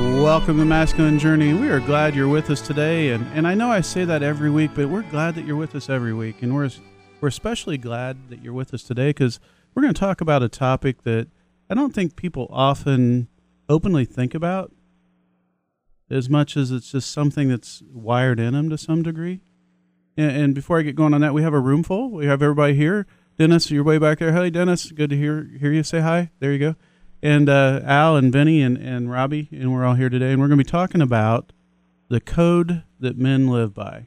Welcome to Masculine Journey. We are glad you're with us today, and, and I know I say that every week, but we're glad that you're with us every week, and we're we're especially glad that you're with us today because we're going to talk about a topic that I don't think people often openly think about, as much as it's just something that's wired in them to some degree. And, and before I get going on that, we have a room full. We have everybody here. Dennis, you're way back there. Hey, Dennis, good to hear hear you say hi. There you go and uh, Al and Benny and, and Robbie, and we're all here today, and we're going to be talking about the code that men live by.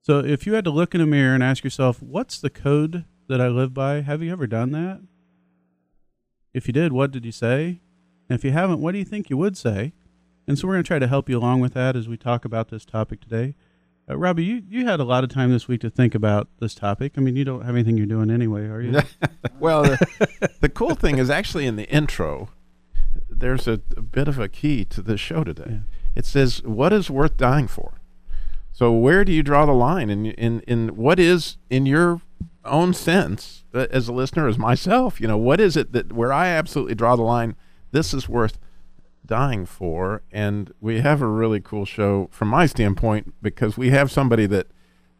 So, if you had to look in a mirror and ask yourself, what's the code that I live by? Have you ever done that? If you did, what did you say? And if you haven't, what do you think you would say? And so, we're going to try to help you along with that as we talk about this topic today. Uh, Robbie, you, you had a lot of time this week to think about this topic. I mean, you don't have anything you're doing anyway, are you? well, the, the, cool thing is actually in the intro, there's a, a bit of a key to the show today. Yeah. It says, "What is worth dying for?" So, where do you draw the line? In in in what is in your own sense uh, as a listener, as myself, you know, what is it that where I absolutely draw the line? This is worth dying for. And we have a really cool show from my standpoint because we have somebody that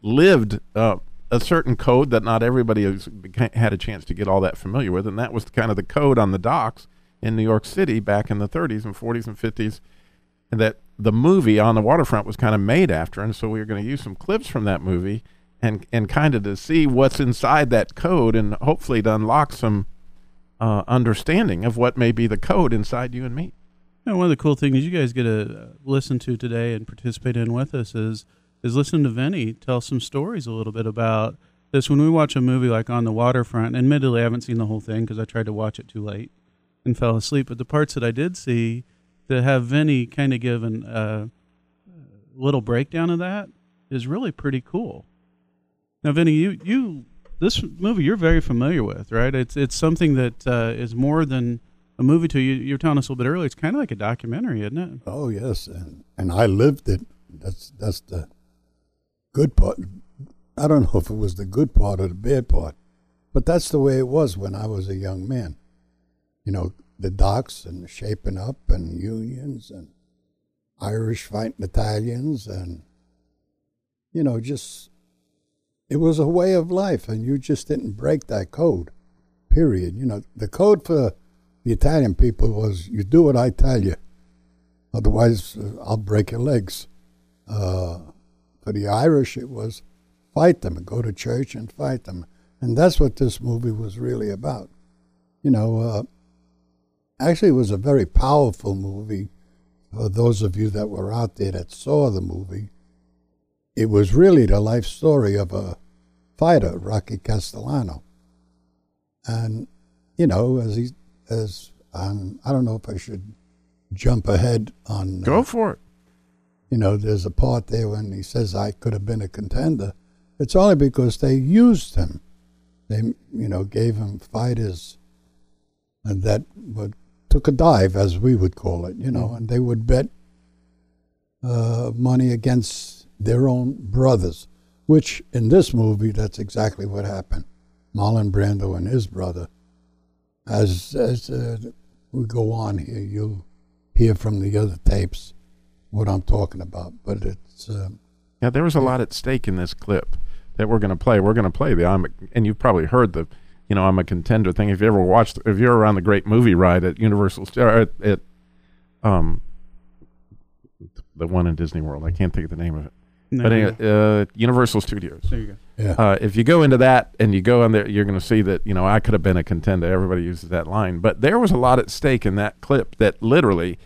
lived uh, a certain code that not everybody has had a chance to get all that familiar with. And that was kind of the code on the docks in New York City back in the 30s and 40s and 50s. And that the movie on the waterfront was kind of made after. And so we are going to use some clips from that movie and, and kind of to see what's inside that code and hopefully to unlock some uh, understanding of what may be the code inside you and me. And one of the cool things you guys get to listen to today and participate in with us is is listen to Vinny tell some stories a little bit about this. When we watch a movie like On the Waterfront, admittedly I haven't seen the whole thing because I tried to watch it too late and fell asleep. But the parts that I did see, to have Vinny kind of give a uh, little breakdown of that is really pretty cool. Now, Vinny, you you this movie you're very familiar with, right? It's it's something that uh, is more than a movie to you. You were telling us a little bit earlier. It's kind of like a documentary, isn't it? Oh yes, and and I lived it. That's that's the good part. I don't know if it was the good part or the bad part, but that's the way it was when I was a young man. You know, the docks and shaping up and unions and Irish fighting Italians and you know just it was a way of life and you just didn't break that code period you know the code for the Italian people was you do what I tell you, otherwise uh, I'll break your legs. Uh, for the Irish, it was fight them, go to church and fight them, and that's what this movie was really about. You know, uh, actually, it was a very powerful movie. For those of you that were out there that saw the movie, it was really the life story of a fighter, Rocky Castellano. And, you know, as he as um, I don't know if I should jump ahead on. Go uh, for it. You know, there's a part there when he says I could have been a contender. It's only because they used him. They, you know, gave him fighters and that would, took a dive, as we would call it, you know, mm. and they would bet uh, money against their own brothers, which in this movie, that's exactly what happened. Marlon Brando and his brother as as uh, we go on here, you'll hear from the other tapes what I'm talking about. But it's uh, yeah, there was a lot at stake in this clip that we're going to play. We're going to play the I'm a, and you've probably heard the you know I'm a contender thing. If you ever watched, if you're around the Great Movie Ride at Universal at, at um the one in Disney World, I can't think of the name of it. No, but anyway, uh, Universal Studios. There you go. Yeah. Uh, if you go into that and you go in there, you're going to see that you know I could have been a contender. Everybody uses that line, but there was a lot at stake in that clip. That literally,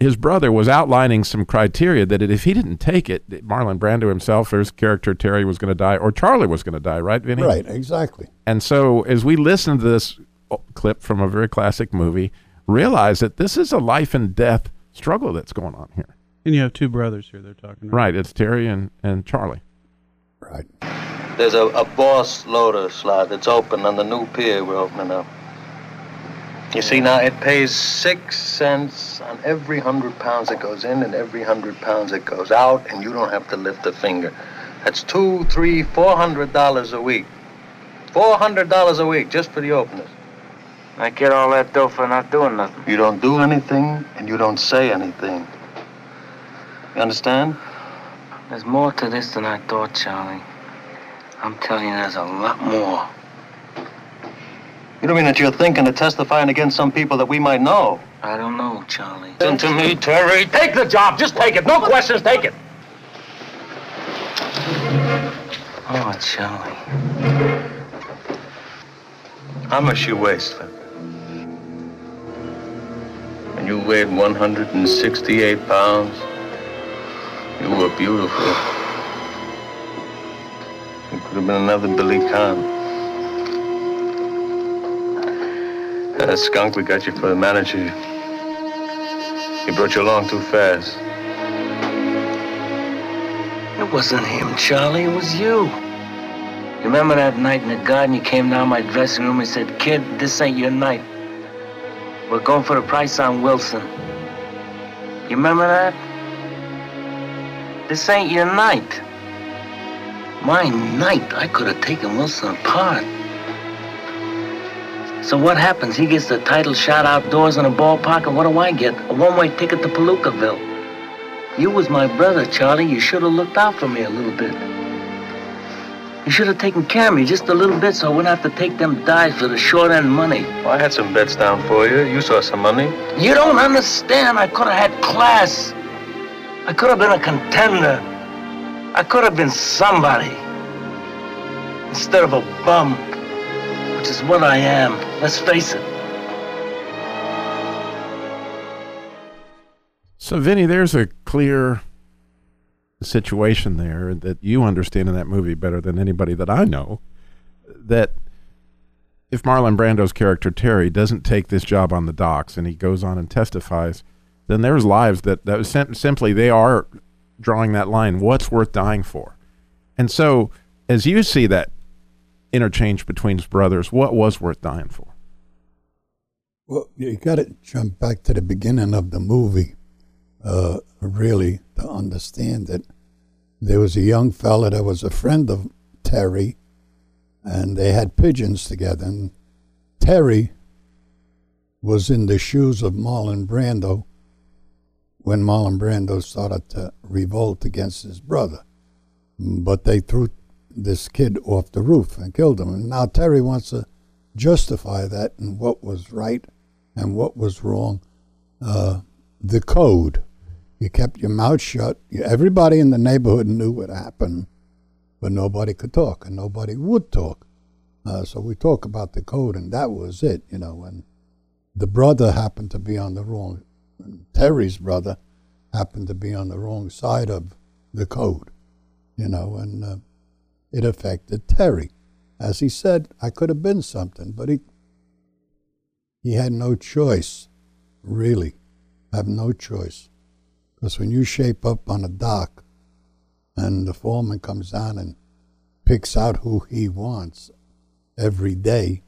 his brother was outlining some criteria that if he didn't take it, Marlon Brando himself, or his character Terry was going to die, or Charlie was going to die. Right, Vinny? Right. Exactly. And so as we listen to this uh, clip from a very classic movie, realize that this is a life and death struggle that's going on here. And you have two brothers here. They're talking. Right. It's Terry and, and Charlie. Right. There's a, a boss loader slot that's open on the new pier we're opening up. You see, now it pays six cents on every hundred pounds that goes in and every hundred pounds that goes out, and you don't have to lift a finger. That's two, three, four hundred dollars a week. Four hundred dollars a week just for the openers. I get all that dough for not doing nothing. You don't do anything and you don't say anything. You understand? There's more to this than I thought, Charlie. I'm telling you, there's a lot more. You don't mean that you're thinking of testifying against some people that we might know? I don't know, Charlie. Listen to me, Terry. Take the job. Just take it. No questions. Take it. Oh, Charlie. How much you weigh, Slim? And you weighed 168 pounds, you were beautiful. You could have been another Billy Conn. That skunk we got you for the manager, he brought you along too fast. It wasn't him, Charlie. It was you. You remember that night in the garden? You came down my dressing room and said, Kid, this ain't your night. We're going for the price on Wilson. You remember that? This ain't your night. My night, I could have taken Wilson apart. So what happens? He gets the title shot outdoors in a ballpark, and what do I get? A one-way ticket to Palookaville. You was my brother, Charlie. You should have looked out for me a little bit. You should have taken care of me just a little bit so I wouldn't have to take them dives for the short end money. Well, I had some bets down for you. You saw some money. You don't understand. I could have had class. I could have been a contender. I could have been somebody. Instead of a bum, which is what I am. Let's face it. So, Vinny, there's a clear situation there that you understand in that movie better than anybody that I know. That if Marlon Brando's character Terry doesn't take this job on the docks and he goes on and testifies, then there's lives that that sim- simply they are drawing that line. What's worth dying for? And so, as you see that interchange between his brothers, what was worth dying for? Well, you got to jump back to the beginning of the movie, uh, really, to understand that there was a young fella that was a friend of Terry, and they had pigeons together. And Terry was in the shoes of Marlon Brando when Marlon Brando started to revolt against his brother. But they threw this kid off the roof and killed him. And now Terry wants to justify that and what was right and what was wrong. Uh, the code. You kept your mouth shut. Everybody in the neighborhood knew what happened, but nobody could talk and nobody would talk. Uh, so we talk about the code, and that was it, you know. And the brother happened to be on the wrong. Terry's brother happened to be on the wrong side of the code, you know, and uh, it affected Terry. As he said, I could have been something, but he he had no choice, really, have no choice. Because when you shape up on a dock and the foreman comes down and picks out who he wants every day,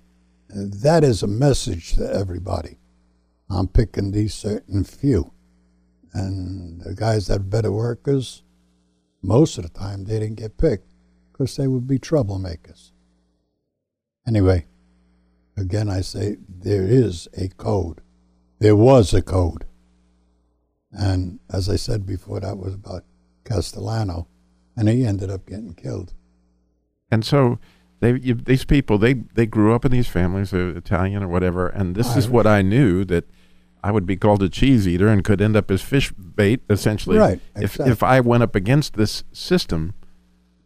that is a message to everybody. I'm picking these certain few. And the guys that are better workers, most of the time they didn't get picked because they would be troublemakers. Anyway, again, I say there is a code. There was a code. And as I said before, that was about Castellano, and he ended up getting killed. And so they you, these people they they grew up in these families, they're Italian or whatever, and this is what I knew that I would be called a cheese eater and could end up as fish bait essentially Right, if exactly. if I went up against this system.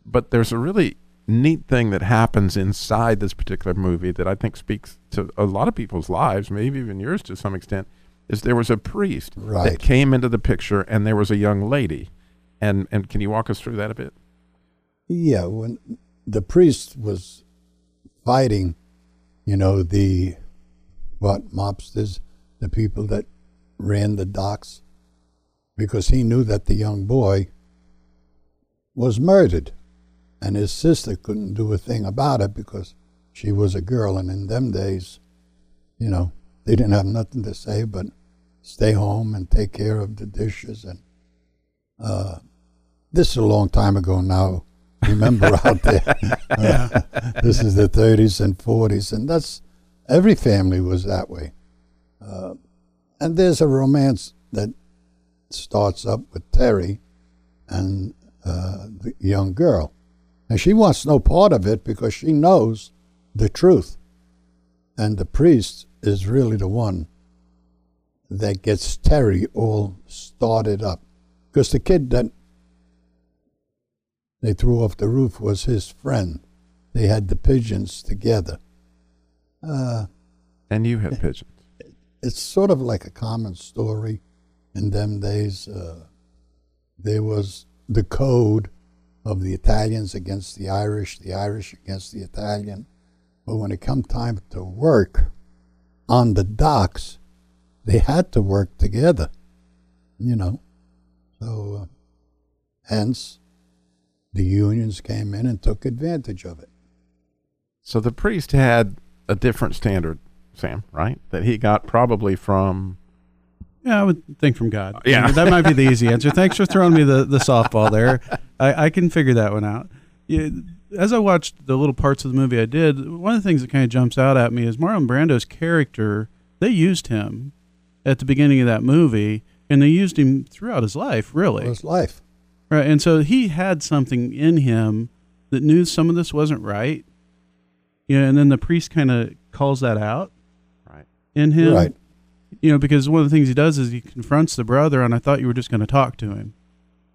But there's a really neat thing that happens inside this particular movie that I think speaks to a lot of people's lives, maybe even yours to some extent. Is there was a priest that came into the picture and there was a young lady, and and can you walk us through that a bit? Yeah, when the priest was fighting, you know, the what mobsters the people that ran the docks because he knew that the young boy was murdered and his sister couldn't do a thing about it because she was a girl and in them days you know they didn't have nothing to say but stay home and take care of the dishes and uh, this is a long time ago now. Remember out there. Uh, this is the 30s and 40s and that's every family was that way and there's a romance that starts up with terry and uh, the young girl and she wants no part of it because she knows the truth and the priest is really the one that gets terry all started up because the kid that they threw off the roof was his friend. They had the pigeons together. Uh, And you had pigeons. It's sort of like a common story in them days. Uh, there was the code of the Italians against the Irish, the Irish against the Italian. But when it come time to work on the docks, they had to work together, you know. So, uh, hence, the unions came in and took advantage of it. So the priest had a different standard, Sam, right? That he got probably from. Yeah, I would think from God. Yeah. that might be the easy answer. Thanks for throwing me the, the softball there. I, I can figure that one out. Yeah, as I watched the little parts of the movie I did, one of the things that kind of jumps out at me is Marlon Brando's character. They used him at the beginning of that movie, and they used him throughout his life, really. It was life. Right, and so he had something in him that knew some of this wasn't right. Yeah, and then the priest kind of calls that out Right. In him. Right. You know, because one of the things he does is he confronts the brother, and I thought you were just going to talk to him.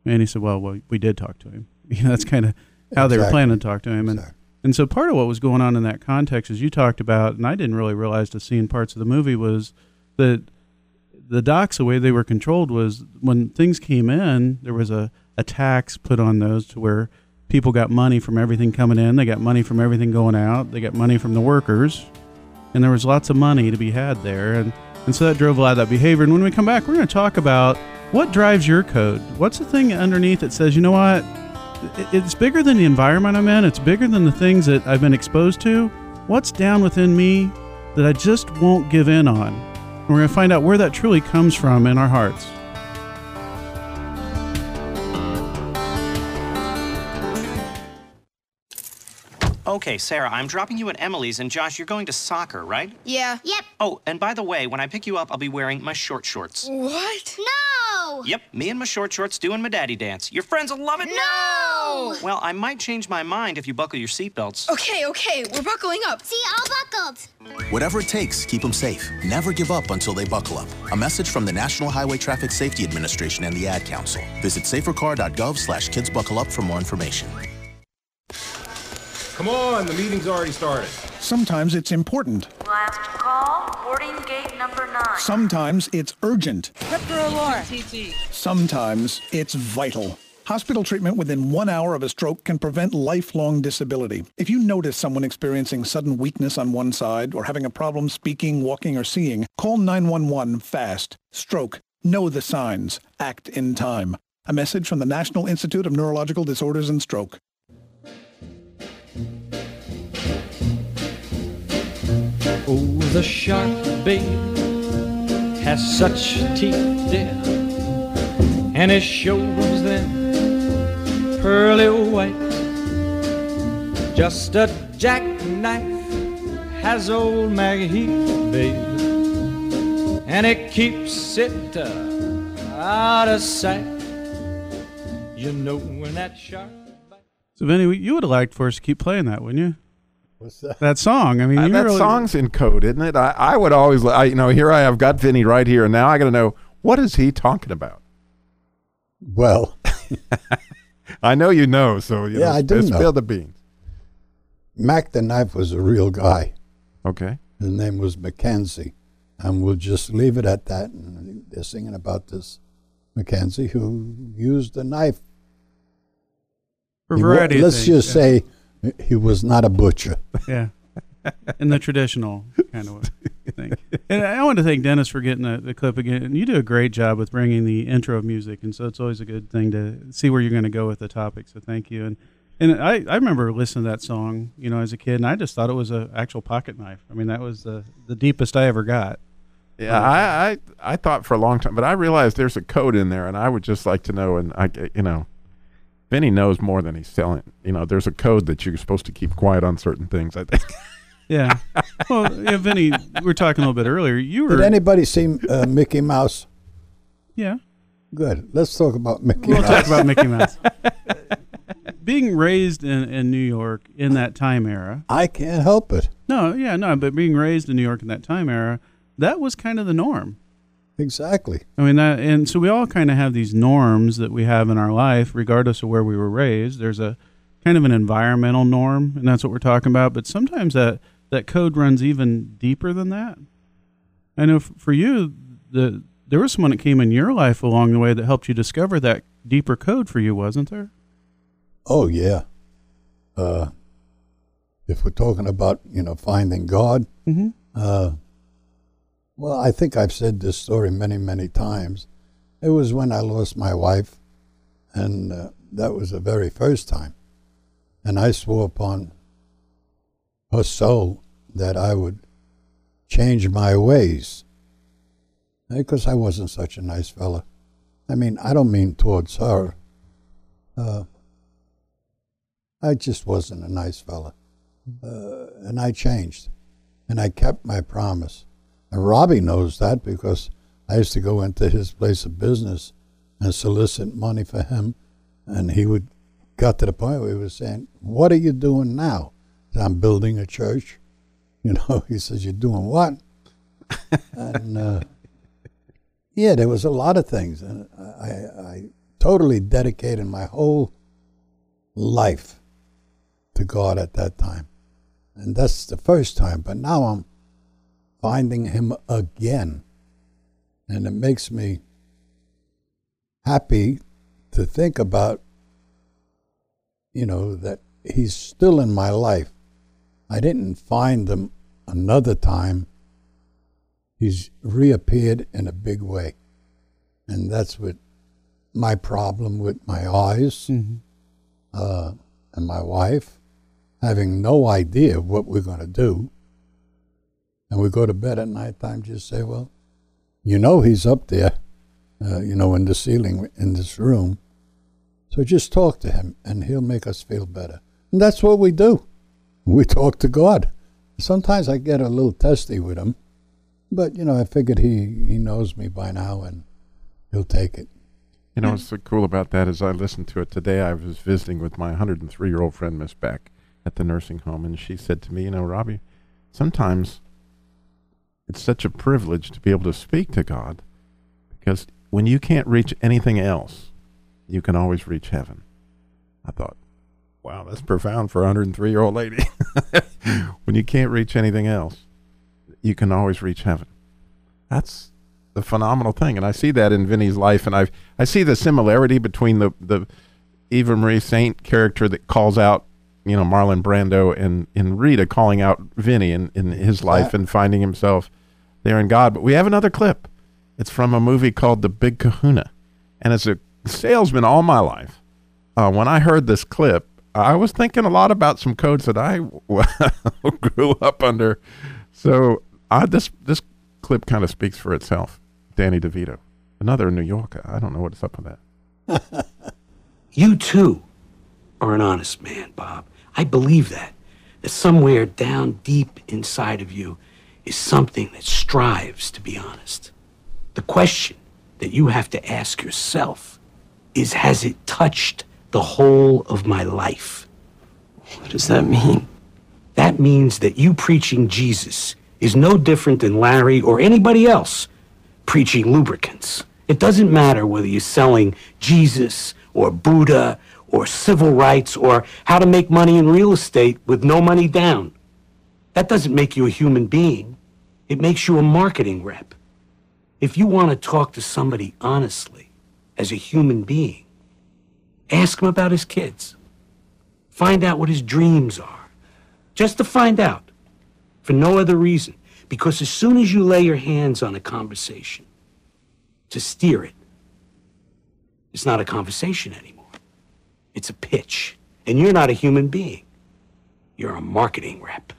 And he said, "Well, well we did talk to him." You know, that's kind of how they were planning to talk to him, and Exactly. and so part of what was going on in that context, as you talked about, and I didn't really realize to see in parts of the movie was that the docks, the way they were controlled was when things came in, there was a, a tax put on those to where people got money from everything coming in, they got money from everything going out, they got money from the workers, and there was lots of money to be had there, and and so that drove a lot of that behavior. And when we come back, we're going to talk about what drives your code. What's the thing underneath that says, you know what, it's bigger than the environment I'm in. It's bigger than the things that I've been exposed to. What's down within me that I just won't give in on? And we're going to find out where that truly comes from in our hearts. Okay, Sarah, I'm dropping you at Emily's, and Josh, you're going to soccer, right? Yeah. Yep. Oh, and by the way, when I pick you up, I'll be wearing my short shorts. What? No! Yep, me and my short shorts doing my daddy dance. Your friends will love it. No! Well, I might change my mind if you buckle your seatbelts. Okay, okay, we're buckling up. See, all buckled. Whatever it takes, keep them safe. Never give up until they buckle up. A message from the National Highway Traffic Safety Administration and the Ad Council. Visit safercar.gov slash kidsbuckleup for more information. Come on, the meeting's already started. Sometimes it's important. Last call, boarding gate number nine. Sometimes it's urgent. Prep for Aurora. Sometimes it's vital. Hospital treatment within one hour of a stroke can prevent lifelong disability. If you notice someone experiencing sudden weakness on one side or having a problem speaking, walking, or seeing, call 911 fast. Stroke. Know the signs. Act in time. A message from the National Institute of Neurological Disorders and Stroke. Oh, the shark, babe, has such teeth, dear, and it shows them pearly white. Just a jackknife has old MacHeath, babe, and it keeps it uh, out of sight. You know when that shark. So, Vinny, you would have liked for us to keep playing that, wouldn't you? What's that? That song. I mean, Uh, you that really, song's in code, isn't it? I, I would always, I, you know, here I have got Vinny right here, and now I got to know what is he talking about. Well, I know you know, so you Yeah, know, I do spill the beans. Mac the Knife was a real guy. Okay. His name was Mackenzie. And we'll just leave it at that. And they're singing about this Mackenzie who used a knife. for a variety of let's things, just yeah. say he was not a butcher. Yeah. In the traditional kind of thing. And I want to thank Dennis for getting the, the clip again. And you do a great job with bringing the intro music, and so it's always a good thing to see where you're going to go with the topic. So thank you. And and I, I remember listening to that song, you know, as a kid, and I just thought it was an actual pocket knife. I mean, that was the the deepest I ever got. Yeah, I, I I thought for a long time, but I realized there's a code in there, and I would just like to know. And I, you know, Vinny knows more than he's telling. You know, there's a code that you're supposed to keep quiet on certain things. I think. Yeah. Well, yeah, Vinny, we were talking a little bit earlier. You were. Did anybody see uh, Mickey Mouse? Yeah. Good. Let's talk about Mickey We'll Mouse. talk about Mickey Mouse. being raised in, in New York in that time era. I can't help it. No, yeah, no, but being raised in New York in that time era, that was kind of the norm. Exactly. I mean that, and so we all kind of have these norms that we have in our life, regardless of where we were raised. There's a kind of an environmental norm, and that's what we're talking about. But sometimes that that code runs even deeper than that. I know f- for you, the there was someone that came in your life along the way that helped you discover that deeper code for you, wasn't there? Oh yeah. Uh, if we're talking about you know finding God, Mhm. uh, well, I think I've said this story many many times. It was when I lost my wife, and uh, that was the very first time, and I swore upon her soul that I would change my ways, because I wasn't such a nice fella. I mean, I don't mean towards her. Uh, I just wasn't a nice fella. Uh, and I changed. And I kept my promise. And Robbie knows that because I used to go into his place of business and solicit money for him. And he would got to the point where he was saying, What are you doing now? Said, I'm building a church. You know, he says, You're doing what? and uh, yeah, there was a lot of things. And I, I totally dedicated my whole life to God at that time. And that's the first time. But now I'm finding Him again. And it makes me happy to think about, you know, that He's still in my life. I didn't find Him another time. He's reappeared in a big way. And that's what my problem with my eyes uh, and my wife having no idea what we're going to do. And we go to bed at night time, just say, well, you know he's up there, uh, you know, in the ceiling in this room. So just talk to him and he'll make us feel better. And that's what we do. We talk to God. Sometimes I get a little testy with him, but, you know, I figured he, he knows me by now and he'll take it. You know what's so cool about that is I listened to it today. I was visiting with my 103 year old friend, Miss Beck, at the nursing home, and she said to me, You know, Robbie, sometimes it's such a privilege to be able to speak to God because when you can't reach anything else, you can always reach heaven. I thought, wow, that's profound for a 103 year old lady. when you can't reach anything else, you can always reach heaven. That's the phenomenal thing, and I see that in Vinny's life, and I I see the similarity between the the Eva Marie Saint character that calls out, you know, Marlon Brando, and in Rita calling out Vinny in in his life and finding himself there in God. But we have another clip. It's from a movie called The Big Kahuna, and as a salesman all my life, uh, when I heard this clip, I was thinking a lot about some codes that I grew up under. So I, this this clip kind of speaks for itself. Danny DeVito, another New Yorker. I don't know what's up with that. You too are an honest man, Bob. I believe that. That somewhere down deep inside of you is something that strives to be honest. The question that you have to ask yourself is Has it touched the whole of my life? What does that mean? That means that you preaching Jesus is no different than Larry or anybody else preaching lubricants. It doesn't matter whether you're selling Jesus or Buddha or civil rights or how to make money in real estate with no money down. That doesn't make you a human being. It makes you a marketing rep. If you want to talk to somebody honestly as a human being, ask him about his kids. Find out what his dreams are. Just to find out. For no other reason. Because as soon as you lay your hands on a conversation to steer it, it's not a conversation anymore. It's a pitch. And you're not a human being. You're a marketing rep.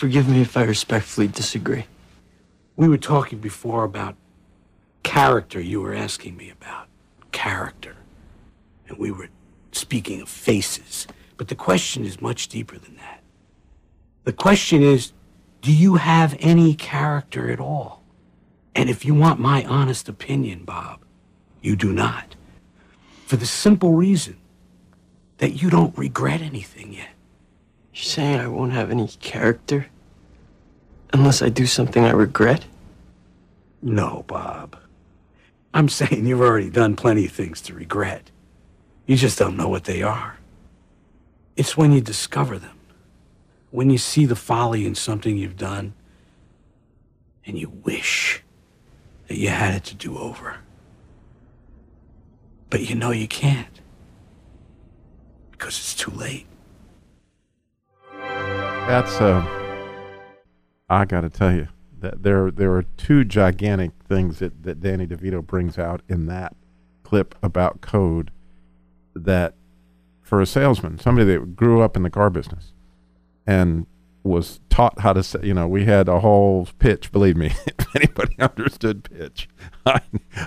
Forgive me if I respectfully disagree. We were talking before about character, you were asking me about. Character. And we were speaking of faces. But the question is much deeper than that. The question is do you have any character at all? And if you want my honest opinion, Bob, you do not. For the simple reason that you don't regret anything yet. You're saying I won't have any character unless I do something I regret? No, Bob. I'm saying you've already done plenty of things to regret. You just don't know what they are. It's when you discover them, when you see the folly in something you've done, and you wish that you had it to do over. But you know you can't because it's too late. That's uh I got to tell you that there there are two gigantic things that that Danny DeVito brings out in that clip about code that for a salesman, somebody that grew up in the car business and was taught how to say, you know, we had a whole pitch, believe me, if anybody understood pitch, I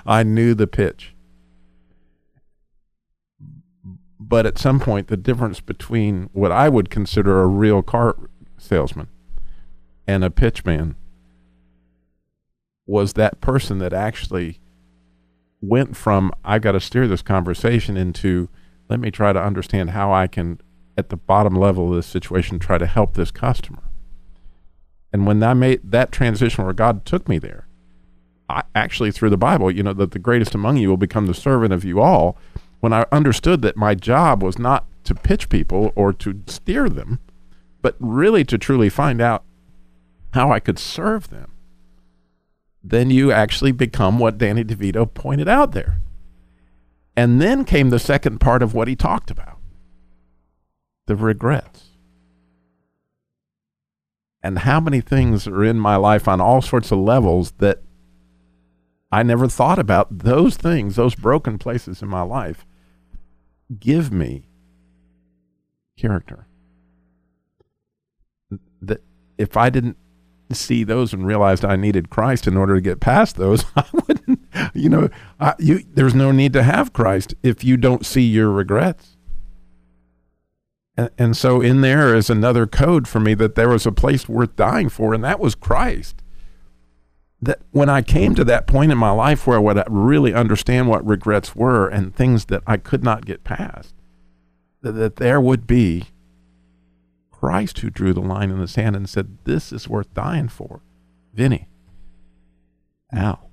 I knew the pitch. But at some point the difference between what I would consider a real car salesman and a pitch man was that person that actually went from I got to steer this conversation into let me try to understand how I can at the bottom level of this situation try to help this customer. And when I made that transition where God took me there, I actually through the Bible, you know, that the greatest among you will become the servant of you all, when I understood that my job was not to pitch people or to steer them, but really to truly find out how I could serve them, then you actually become what Danny DeVito pointed out there. And then came the second part of what he talked about the regrets. And how many things are in my life on all sorts of levels that I never thought about? Those things, those broken places in my life, give me character. That if I didn't see those and realized I needed Christ in order to get past those, I wouldn't, you know, I, you, there's no need to have Christ if you don't see your regrets. And, and so in there is another code for me that there was a place worth dying for, and that was Christ. That when I came to that point in my life where I would really understand what regrets were and things that I could not get past, that, that there would be Christ who drew the line in the sand and said, This is worth dying for. Vinny, Al,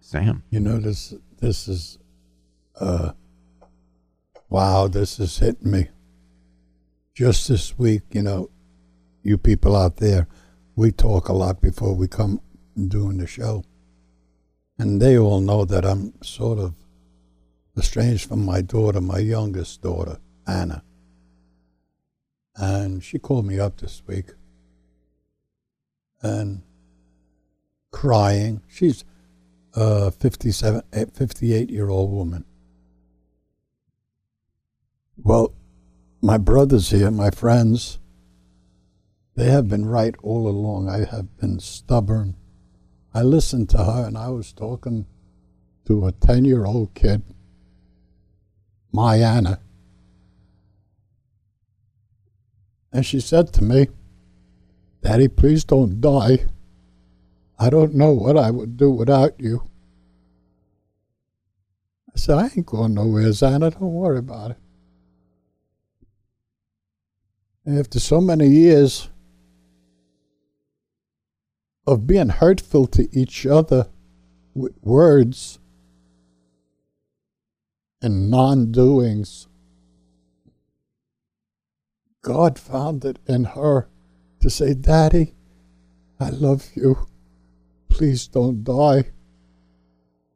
Sam. You know, this, this is, uh, wow, this is hitting me. Just this week, you know, you people out there, we talk a lot before we come doing the show. And they all know that I'm sort of estranged from my daughter, my youngest daughter, Anna. And she called me up this week and crying. She's a 57, 58 year old woman. Well, my brothers here, my friends, they have been right all along. I have been stubborn. I listened to her and I was talking to a 10 year old kid, my Anna. And she said to me, Daddy, please don't die. I don't know what I would do without you. I said, I ain't going nowhere, Anna. Don't worry about it. And after so many years of being hurtful to each other with words and non doings, God found it in her to say, Daddy, I love you. Please don't die.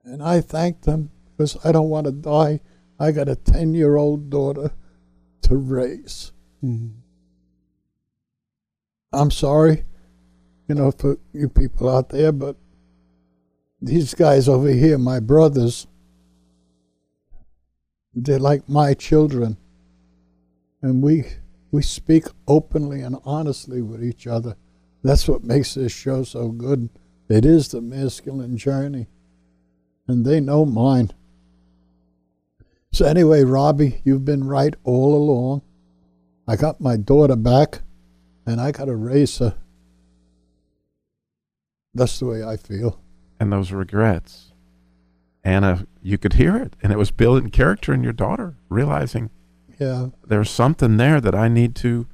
And I thanked him because I don't want to die. I got a 10 year old daughter to raise. Mm-hmm. I'm sorry you know, for you people out there, but these guys over here, my brothers, they're like my children. And we we speak openly and honestly with each other. That's what makes this show so good. It is the masculine journey. And they know mine. So anyway, Robbie, you've been right all along. I got my daughter back and I got to raise her. That's the way I feel. And those regrets. Anna, you could hear it. And it was building character in your daughter, realizing Yeah. there's something there that I need to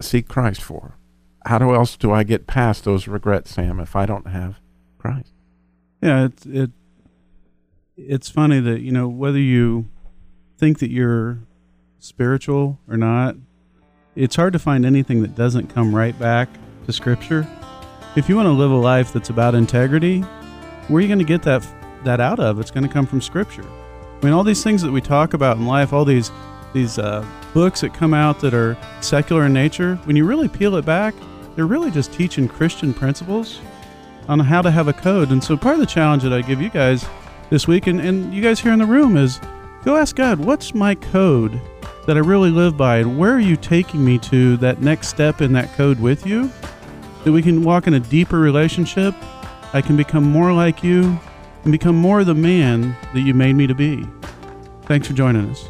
seek Christ for. How do else do I get past those regrets, Sam, if I don't have Christ? Yeah, it's it. It's funny that you know whether you think that you're spiritual or not, it's hard to find anything that doesn't come right back to Scripture. If you want to live a life that's about integrity, where are you going to get that that out of? It's going to come from Scripture. I mean, all these things that we talk about in life, all these these uh, books that come out that are secular in nature, when you really peel it back, they're really just teaching Christian principles on how to have a code. And so part of the challenge that I give you guys this week, and, and you guys here in the room, is go ask God, what's my code that I really live by? And where are you taking me to that next step in that code with you? That we can walk in a deeper relationship. I can become more like you and become more the man that you made me to be. Thanks for joining us.